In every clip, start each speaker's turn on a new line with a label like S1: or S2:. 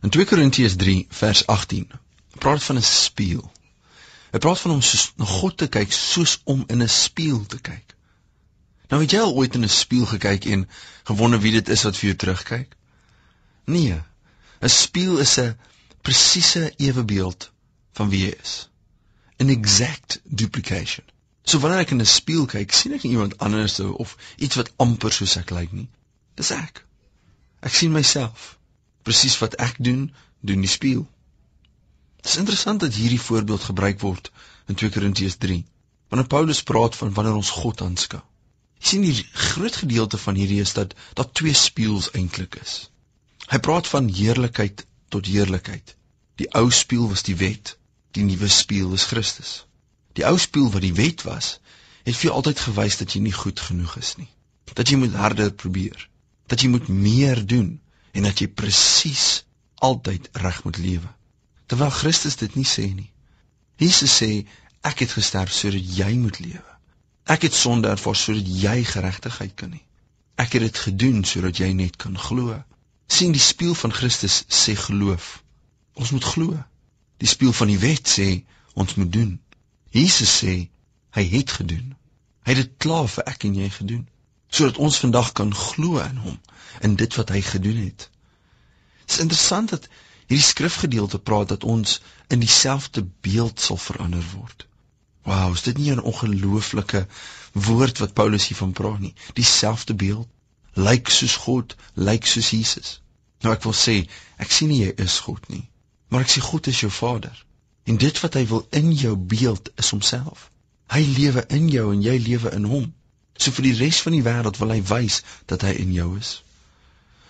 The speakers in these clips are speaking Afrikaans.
S1: In 2 Korintiërs 3 vers 18 praat van 'n spieël. Hy praat van om soos na God te kyk soos om in 'n spieël te kyk. Nou het jy al ooit in 'n spieël gekyk en gewonder wie dit is wat vir jou terugkyk? Nee. 'n Spieël is 'n presiese ewebeeld van wie jy is. An exact duplication. So wanneer ek in 'n spieël kyk, sien ek nie iemand anders of iets wat amper soos ek lyk nie. Dis ek. Ek sien myself presies wat ek doen, doen die spieël. Dit is interessant dat hierdie voorbeeld gebruik word in 2 Korintiërs 3. Wanneer Paulus praat van wanneer ons God aanskou. Jy sien die groot gedeelte van hierdie is dat daar twee spieëls eintlik is. Hy praat van heerlikheid tot heerlikheid. Die ou spieël was die wet, die nuwe spieël is Christus. Die ou spieël wat die wet was, het vir jou altyd gewys dat jy nie goed genoeg is nie. Dat jy moet harder probeer, dat jy moet meer doen en dat jy presies altyd reg moet lewe. Terwyl Christus dit nie sê nie. Jesus sê ek het gesterf sodat jy moet lewe. Ek het sonde ervaar sodat jy geregtigheid kan hê. Ek het dit gedoen sodat jy net kan glo. sien die spieël van Christus sê geloof. Ons moet glo. Die spieël van die wet sê ons moet doen. Jesus sê hy het gedoen. Hy het dit klaar vir ek en jy gedoen sodat ons vandag kan glo in hom in dit wat hy gedoen het. Dit is interessant dat hierdie skrifgedeelte praat dat ons in dieselfde beeld sal verander word. Wow, is dit nie 'n ongelooflike woord wat Paulus hiervan praat nie? Dieselfde beeld, lyk soos God, lyk soos Jesus. Nou ek wil sê, ek sien nie jy is God nie, maar ek sê God is jou Vader. En dit wat hy wil in jou beeld is homself. Hy lewe in jou en jy lewe in hom. So vir die res van die wêreld wil hy wys dat hy in jou is.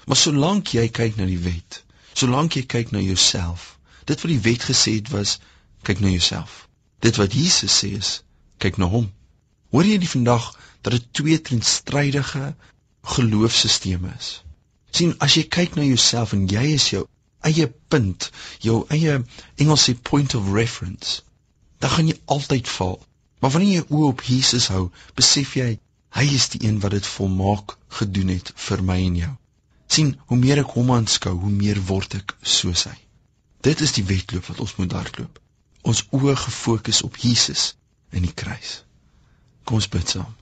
S1: Maar solank jy kyk na die wet, solank jy kyk na jouself, dit wat die wet gesê het was, kyk na jouself. Dit wat Jesus sê is, kyk na hom. Hoor jy die vandag dat dit twee teenstrydige geloofsisteme is? sien as jy kyk na jouself en jy is jou eie punt, jou eie Engels sê point of reference, dan gaan jy altyd val. Maar wanneer jy oë op Jesus hou, besef jy Hy is die een wat dit volmaak gedoen het vir my en jou. sien, hoe meer ek hom aanskou, hoe meer word ek soos hy. Dit is die wedloop wat ons moet hardloop. Ons oë gefokus op Jesus in die kruis. Kom ons bid saam.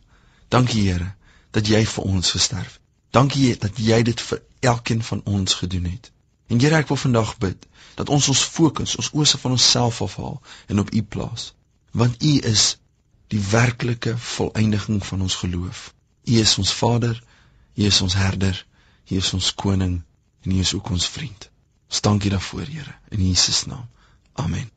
S1: Dankie Here dat jy vir ons gesterf. Dankie dat jy dit vir elkeen van ons gedoen het. En Here, ek wil vandag bid dat ons ons fokus, ons oë se van onsself afhaal en op U plaas. Want U is die werklike volëindiging van ons geloof. U is ons Vader, U is ons herder, U is ons koning en U is ook ons vriend. Ons dankie daarvoor, Here, in Jesus naam. Amen.